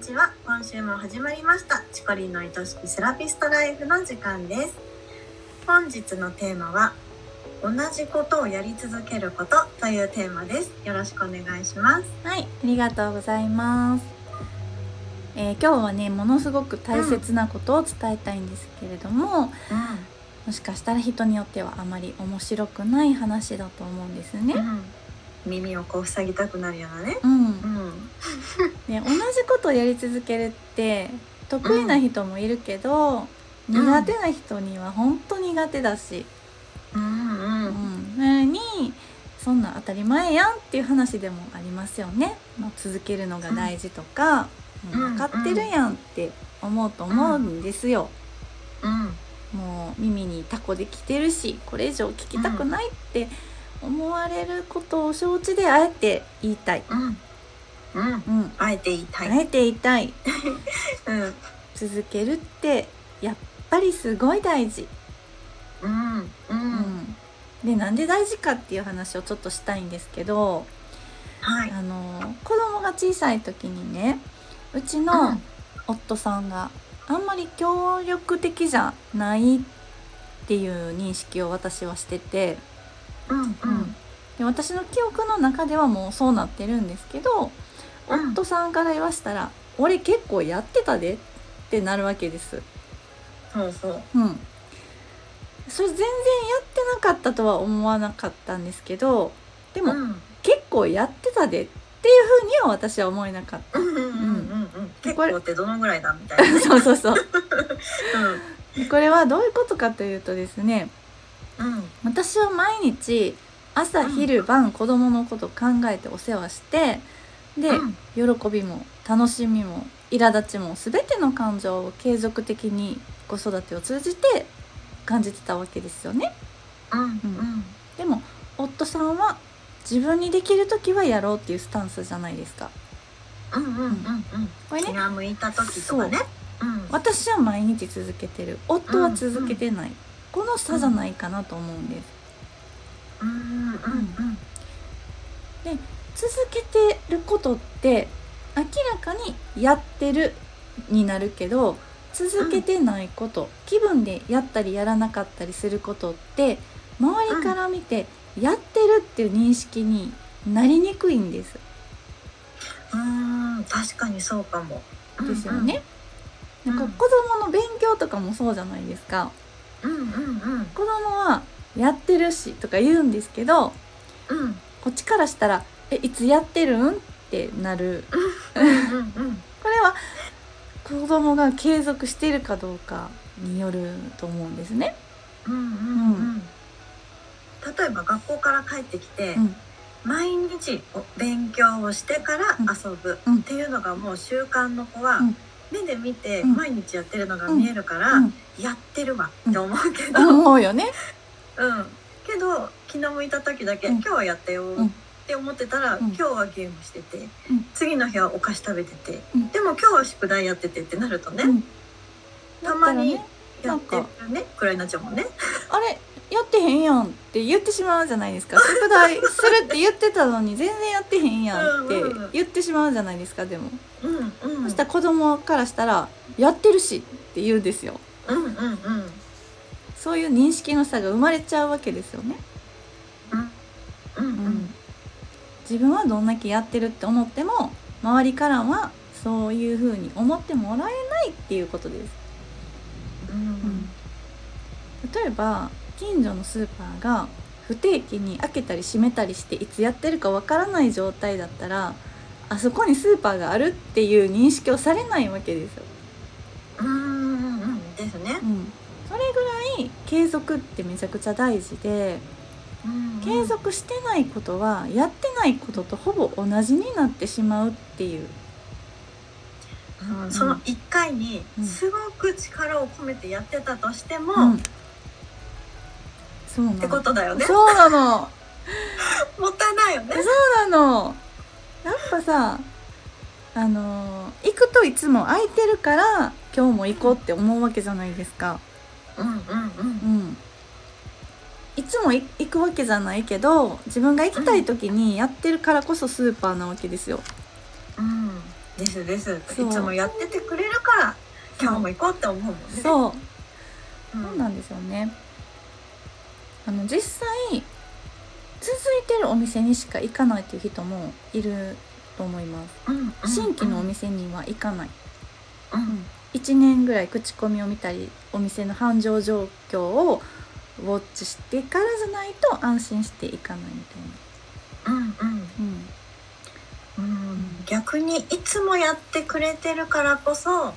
ちは。今週も始まりました。チコリンの愛しきセラピストライフの時間です。本日のテーマは同じことをやり続けることというテーマです。よろしくお願いします。はい、ありがとうございます。えー今日はね、ものすごく大切なことを伝えたいんですけれども、もしかしたら人によってはあまり面白くない話だと思うんですね。うん、耳をこう塞ぎたくなるようなね。うん。うんで、同じことをやり続けるって得意な人もいるけど、苦手な人には本当苦手だし、うんううん。ん、それにそんな当たり前やんっていう話でもありますよね。まあ続けるのが大事とか、もう分かってるやんって思うと思うんですよ。うん。もう耳にタコで来てるしこれ以上聞きたくないって思われることを承知であえて言いたい。うんうん。うん、あえていたい、あえていたい。うん。続けるってやっぱりすごい大事。うん。うん、でなん。で大事かっていう話をちょっとしたいん。ですけど、はいあの子供が小さい時にねうちの夫さん。があん。まり協力的じゃないっていう認識を私はしてて。うん。うん。で私の記憶の中ではもうそうなってるん。ですけど、夫さんから言わしたら「俺結構やってたで」ってなるわけです。そうそう。うん、それ全然やってなかったとは思わなかったんですけどでも、うん。結構やってたでっていうふうには私は思えなかっうんうんうんうんうん。結構ってどのぐらいだみたいな。た。そうそうそう。うこれはどういうことかというとですねんうん。私は毎日朝うん。昼晩子供のこと考えてお世話してで、うん。喜びも楽しみも苛立ちも全ての感情を継続的に子育てを通じて感じてたわけですよね。うんうん。でも夫さんは自分にできる時はやろうっていうスタンスじゃないですか。うんうんうんうん。これね。気が向いた時とかね。う。ん。私は毎日続けてる。夫は続けてない、この差じゃないかなと思うんです。うんうんうん続けてることって明らかにやってるになるけど続けてないこと、気分でやったりやらなかったりすることって周りから見てやってるっていう認識になりにくいんです。うん確かにそうかもですよね。うんなんか子供の勉強とかもそうじゃないですか。うんうんうん子供はやってるしとか言うんですけどうんこっちからしたら「えいつやってるん?」ってなる。うんうんうんこれは子供が継続しているかどうかによると思うんですね。うんうんうん。例えば学校から帰ってきて、うん。毎日お勉強をしてから遊ぶうん。っていうのがもう習慣の子は、うん。目で見てうん。毎日やってるのが見えるから、うん。やってるわって思うけど、うん思うよね。けど気の向いた時だけ、うん。今日はやったようんって思ってたら、うん。今日はゲームしてて、うん。次の日はお菓子食べてて、うん。でも今日は宿題やっててってなるとね、うん。たまにだったらねやってるねくらいになっちゃうもんね。あれやってへんやんって言ってしまうじゃないですか。宿題するって言ってたのに全然やってへんやんってうんうん。言ってしまうじゃないですかでも、うんうん、そしたら子供からしたら「やってるし」って言うんですよ。うんうんうん。そういう認識の差が生まれちゃうわけですよね、自分はどんだけやってるって思っても周りからはそういうふうに思ってもらえないっていうことです。うん。例えば近所のスーパーが不定期に開けたり閉めたりしていつやってるかわからない状態だったらあそこにスーパーがあるっていう認識をされないわけですよ。うんうんうん。ですね。うん、それぐらい継続ってめちゃくちゃ大事で継続してないことはやってないこととほぼ同じになってしまうっていう。うんその一回にうんすごく力を込めてやってたとしても、うんっそうなのてことだよね。そうなの もったいないよね。そうなのやっぱさあのー行くといつも空いてるから今日も行こうって思うわけじゃないですか。うんうんうんうん。いつもい行くわけじゃないけど自分が行きたい時にやってるからこそスーパーなわけですよ。うん。ですです。いつもやっててくれるから今日も行こうって思うもんね。そう。うん。そうなんですよね。あの実際続いてるお店にしか行かないっていう人もいると思います。うんうん新規のお店には行かない。うん。1年ぐらい口コミを見たりお店の繁盛状況をウォッチしてからじゃないと安心していかないみたいな。うんうん。うん。うん。逆にいつもやってくれてるからこそ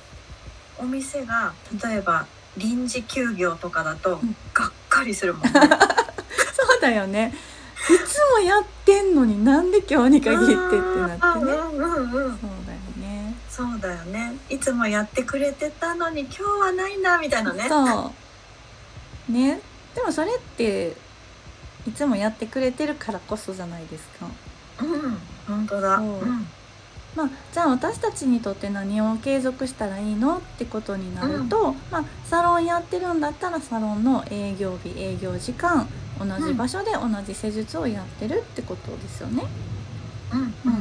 お店が例えば臨時休業とかだとん。がっかりするもんね。そうだよね。いつもやってんのになんで今日に限ってってなってね。うんうん。そうだよね。そうだよね。いつもやってくれてたのに今日はないなみたいなね。そう。ねでもそれっていつもやってくれてるからこそじゃないですかうん、本当だ。そううんまあ、じゃあ私たちにとって何を継続したらいいのってことになると、まあ、サロンやってるんだったらサロンの営業日営業時間同じ場所で同じ施術をやってるってことですよね。うん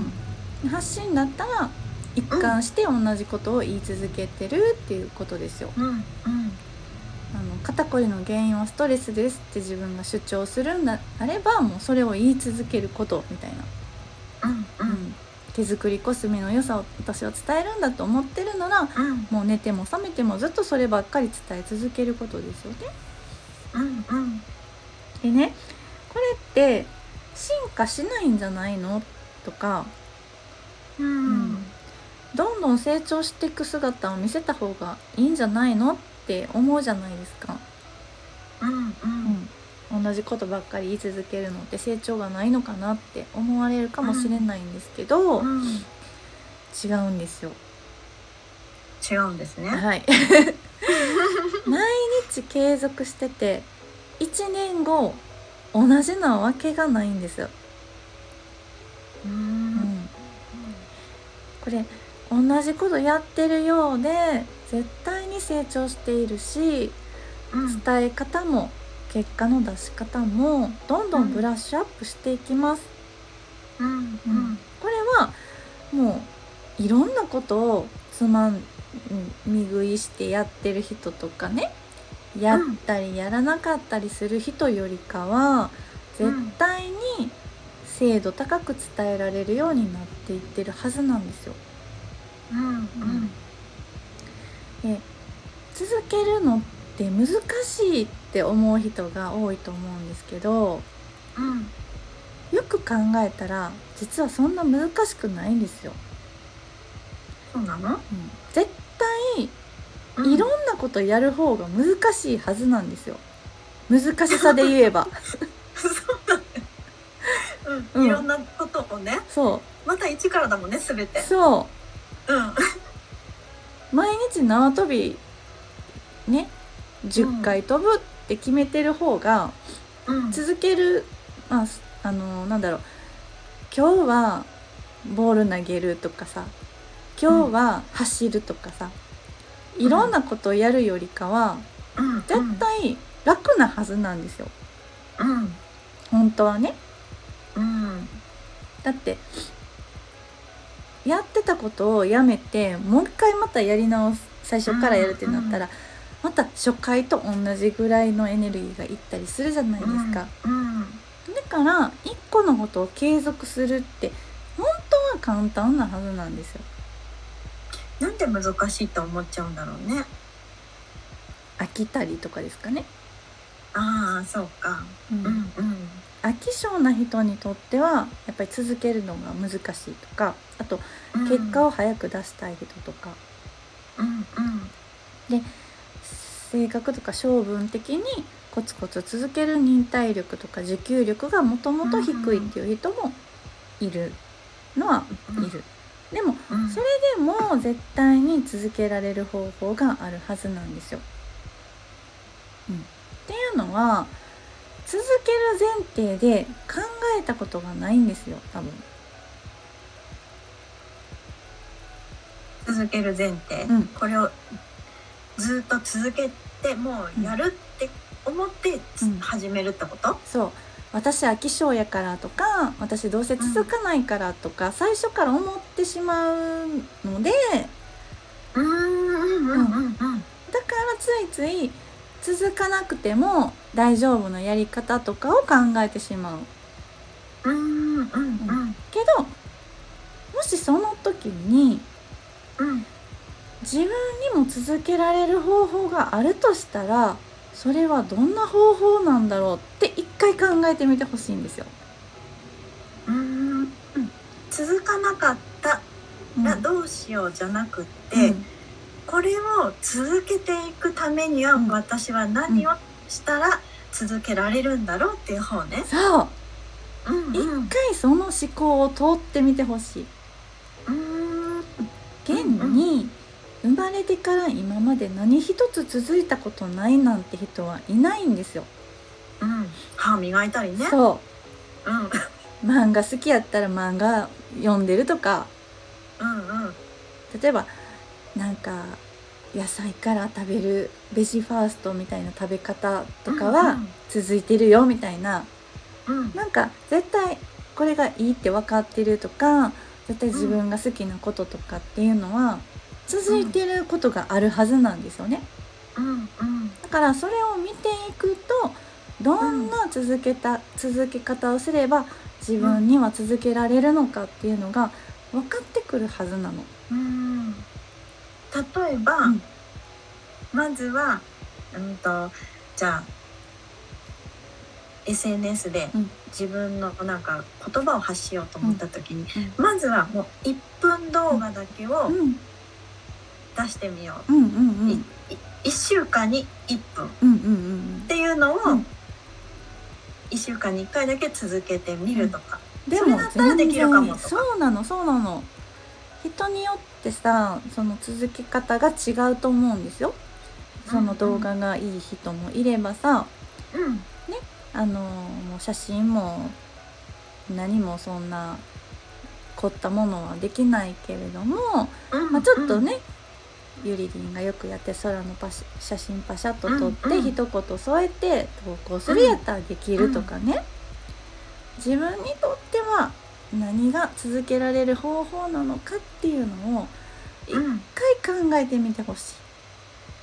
うん、発信だったら一貫して同じことを言い続けてるっていうことですよ。うんうんあの肩こりの原因はストレスですって自分が主張するんだあればもうそれを言い続けることみたいな、うんうん。手作りコスメの良さを私は伝えるんだと思ってるならうん。もう寝ても覚めてもずっとそればっかり伝え続けることですよね。うんうん。でねこれって進化しないんじゃないの？とか。うん。うん。どんどん成長していく姿を見せた方がいいんじゃないの？って思うじゃないですか。うんうん同じことばっかり言い続けるのって成長がないのかなって思われるかもしれないんですけど、うん違うんですよ。違うんですね。はい。毎日継続してて1年後同じなわけがないんですよ。ううんん、これ同じことやってるようで絶対に成長しているしうん。伝え方も結果の出し方もどんどんブラッシュアップしていきます。うんうん。これはもういろんなことをつまみ食いしてやってる人とかねやったりやらなかったりする人よりかは絶対に精度高く伝えられるようになっていってるはずなんですよ。うん。うんで続けるのって難しいって思う人が多いと思うんですけどうん。よく考えたら実はそんな難しくないんですよ。そうなの？うん。絶対いろんなことやる方が難しいはずなんですよ。難しさで言えば。そうんん。いろんなことをね、そまた一からだもんね、すべて。う。そう。ん、う毎日縄跳びね10回飛ぶって決めてる方がうん、続けるまああのなんだろう。今日はボール投げるとかさ今日は走るとかさ、いろんなことをやるよりかはうん、絶対楽なはずなんですよ。うん、本当はね。うん、だってやってたことをやめてもう一回またやり直す最初からやるってなったら、また初回と同じぐらいのエネルギーがいったりするじゃないですか、うん、だから一個のことを継続するって本当は簡単なはずなんですよ。なんで難しいと思っちゃうんだろうね。飽きたりとかですかね、ああ、そうか。うん。うん、うん、飽き性な人にとってはやっぱり続けるのが難しいとかあとうん。結果を早く出したい人とか、うん、うん、性格とか性分的にコツコツ続ける忍耐力とか持久力がもともと低いっていう人もいる。のはいる、でもうん、それでも絶対に続けられる方法があるはずなんですよ。うん、っていうのは続ける前提で考えたことがないんですよ多分。続ける前提、うん。これをずっと続けてもうやるって思って始めるってこと、そう。私飽き性やからとか私どうせ続かないからとか、最初から思ってしまうのでうん。うんうんうんうんだからついつい続かなくても大丈夫なやり方とかを考えてしまう。うんうんうん。けどもしその時にうん。自分にも続けられる方法があるとしたらそれはどんな方法なんだろうって一回考えてみてほしいんですよ。うんうん。続かなかったうんらどうしようじゃなくって、うんこれを続けていくためにはうん私は何をしたら続けられるんだろうっていう方ね。そううんうん一回その思考を通ってみてほしい。うん現に生まれてから今まで何一つ続いたことないなんて人はいないんですよ。うん歯磨いたりね。そうんうんう漫画好きやったら漫画読んでるとかうん例えばなんか野菜から食べるベジファーストみたいな食べ方とかは続いてるよみたいな。うんうん。なんか絶対これがいいって分かってるとか絶対自分が好きなこととかっていうのは続いてることがあるはずなんですよね。うんうん。だからそれを見ていくとどんな続けた、続け方をすれば自分には続けられるのかっていうのが分かってくるはずなの。うん例えば、うん。まずはうんとじゃあ SNS でうん。自分のなんか言葉を発しようと思った時に、うまずはもう1分動画だけをうん。出してみよう、うんうんうん。いい1週間に1分。っうんうんうん。ていうのをうん。1週間に1回だけ続けてみるとか、でもそれだったらできるかもそうなのそうなの人によってさその続け方が違うと思うんですよ。その動画がいい人もいればさうん。あのもう写真も何もそんな凝ったものはできないけれども、うんまあ、ちょっとね、ゆりりんがよくやって空のパシ写真パシャッと撮って、うんうん一言添えて投稿するやったらできるとかね、自分にとっては何が続けられる方法なのかっていうのを一うん。回考えてみてほしい。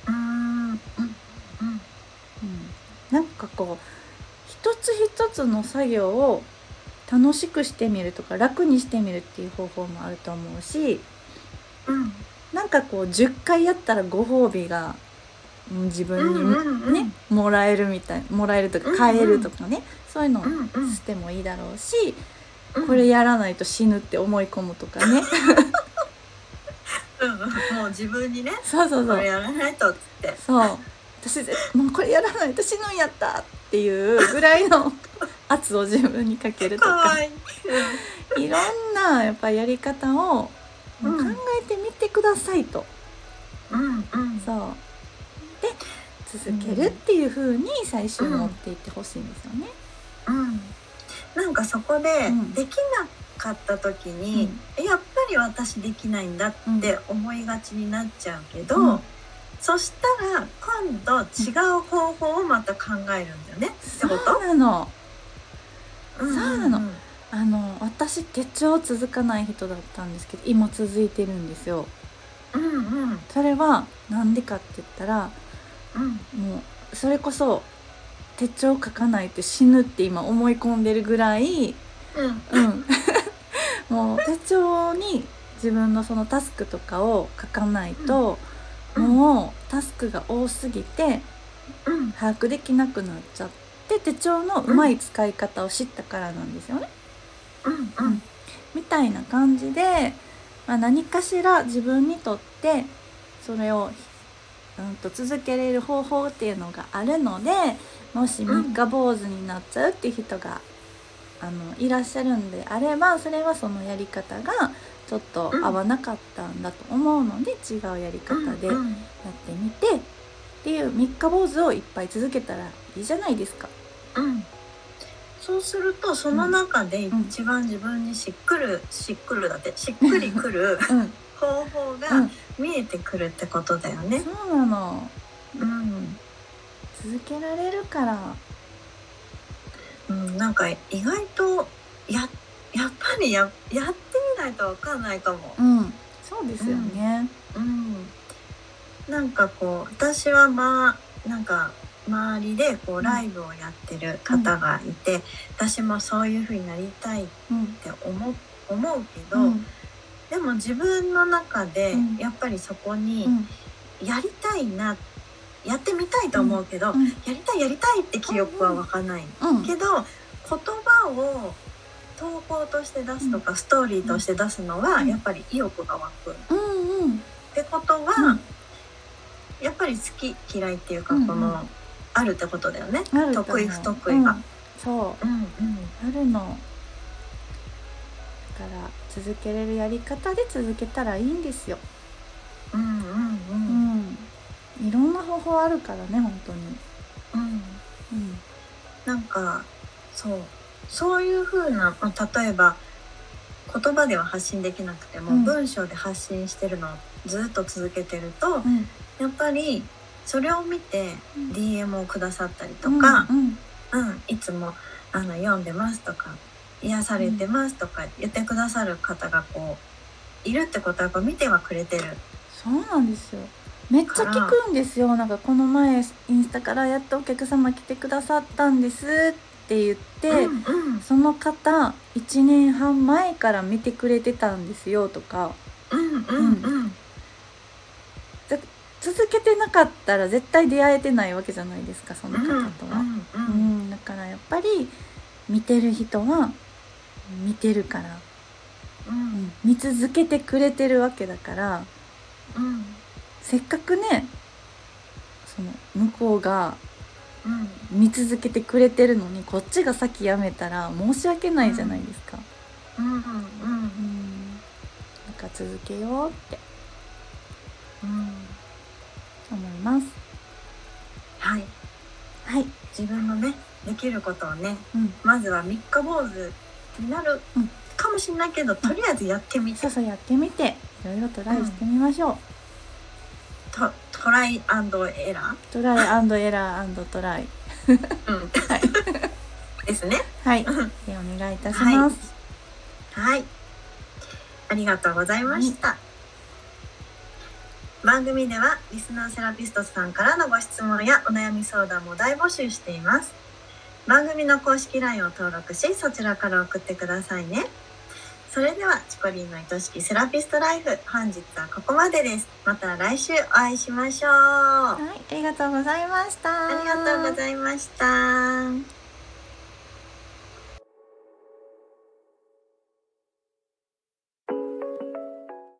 うんなんかこう一つ一つの作業を楽しくしてみるとか楽にしてみるっていう方法もあると思うしうん。なんかこう10回やったらご褒美がうん自分にうんうんうんねもらえるみたいもらえるとか買えるとかねそういうのをうんうん。してもいいだろうしうんこれやらないと死ぬって思い込むとかね。うんうんもう自分にねそうそうそう。これやらないとっつって。そう。私ぜもうこれやらないと死ぬんやったっていうぐらいの 圧を自分にかけるとか。かわいい、いろんなやっぱやり方をもううん考えてみてくださいと、うんうん。そう。で続けるっていう風に最終持っていってほしいんですよね。うん、なんかそこでうん。できなかった時に、やっぱり私できないんだって思いがちになっちゃうけど、うん。そしたら今度違う方法をまた考えるんだよね。ってこそうとなの。うん。そうなの。あの私手帳続かない人だったんですけど今続いてるんですよ。うんうん。それはなんでかって言ったらうん。もうそれこそ手帳書かないと死ぬって今思い込んでるぐらいうん。うん、もう手帳に自分のそのタスクとかを書かないと、うん。もうタスクが多すぎてうん。把握できなくなっちゃって手帳のうまい使い方を知ったからなんですよね。うんうん。みたいな感じで、まあ、何かしら自分にとってそれを、うん、と続けれる方法っていうのがあるのでもし三日坊主になっちゃうっていう人が、あのいらっしゃるんであればそれはそのやり方がちょっと合わなかったんだと思うので、違うやり方でやっうん。てみて、っていう三日坊主をいっぱい続けたらいいじゃないですか。うん。そうするとその中で一番自分にしっくるしっくるだって しっくりくるうん、方法がうん、見えてくるってことだよね。そうなの。うん続けられるから。ううん、なんか意外とややっぱりややってみないとわかんないかも。うんそうですよね。うん、なんかこう私はまあなんか周りでこううん。ライブをやってる方がいて、私もそういう風になりたいっうん。て思う思うけど、うん。でも自分の中でうん。やっぱりそこにうん。やりたいなやってみたいと思うけど、うんやりたいやりたいって記憶は湧かない、うん。けど言葉を投稿として出すとか、ストーリーとして出すのはうん。やっぱり意欲が湧く。っうんうん。てことは、うん。やっぱり好き嫌いっていうか、このあるってことだよね。得意不得意が。うん。そううん。う。んあるの。だから続けれるやり方で続けたらいいんですよ。うんうん法あるからね本当に。うん。うん。なんかそう。そういう風な、まあ、例えば言葉では発信できなくても、うん。文章で発信してるのをずっと続けてると、うん。やっぱりそれを見てうん。DM をくださったりとか、うん。うんいつもあの読んでますとか癒されてますとか言ってくださる方がこういるってことはやっぱ見てはくれてる。そうなんですよめっちゃ聞くんですよ。なんかこの前インスタからやっとお客様来てくださったんですって言って、うんうん。その方1年半前から見てくれてたんですよとか。うんうんうん。続けてなかったら絶対出会えてないわけじゃないですかその方とは。うんううんん、だからやっぱり見てる人は見てるから、うん。うん。見続けてくれてるわけだから。うんせっかくねその向こうがうん。見続けてくれてるのにこっちが先やめたら申し訳ないじゃないですか。うんうんうん、なんか続けようって。うん。思います。はい。はい、自分のねできることをねうん、まずは三日坊主になるうん。かもしれないけど、とりあえずやってみて。そうそうやってみて。いろいろトライしてみましょう。トトライアンドエラトライアンドエラーアンドトライ。ー、うん、ですね。はい、でお願いいたします。はい。ありがとうございました、番組ではリスナーセラピストさんからのご質問やお悩み相談も大募集しています。番組の公式 LINE を登録しそちらから送ってくださいねそれではチコリンの愛しきセラピストライフ本日はここまでです。また来週お会いしましょう。あはい、ありがとうございました。りがとうございました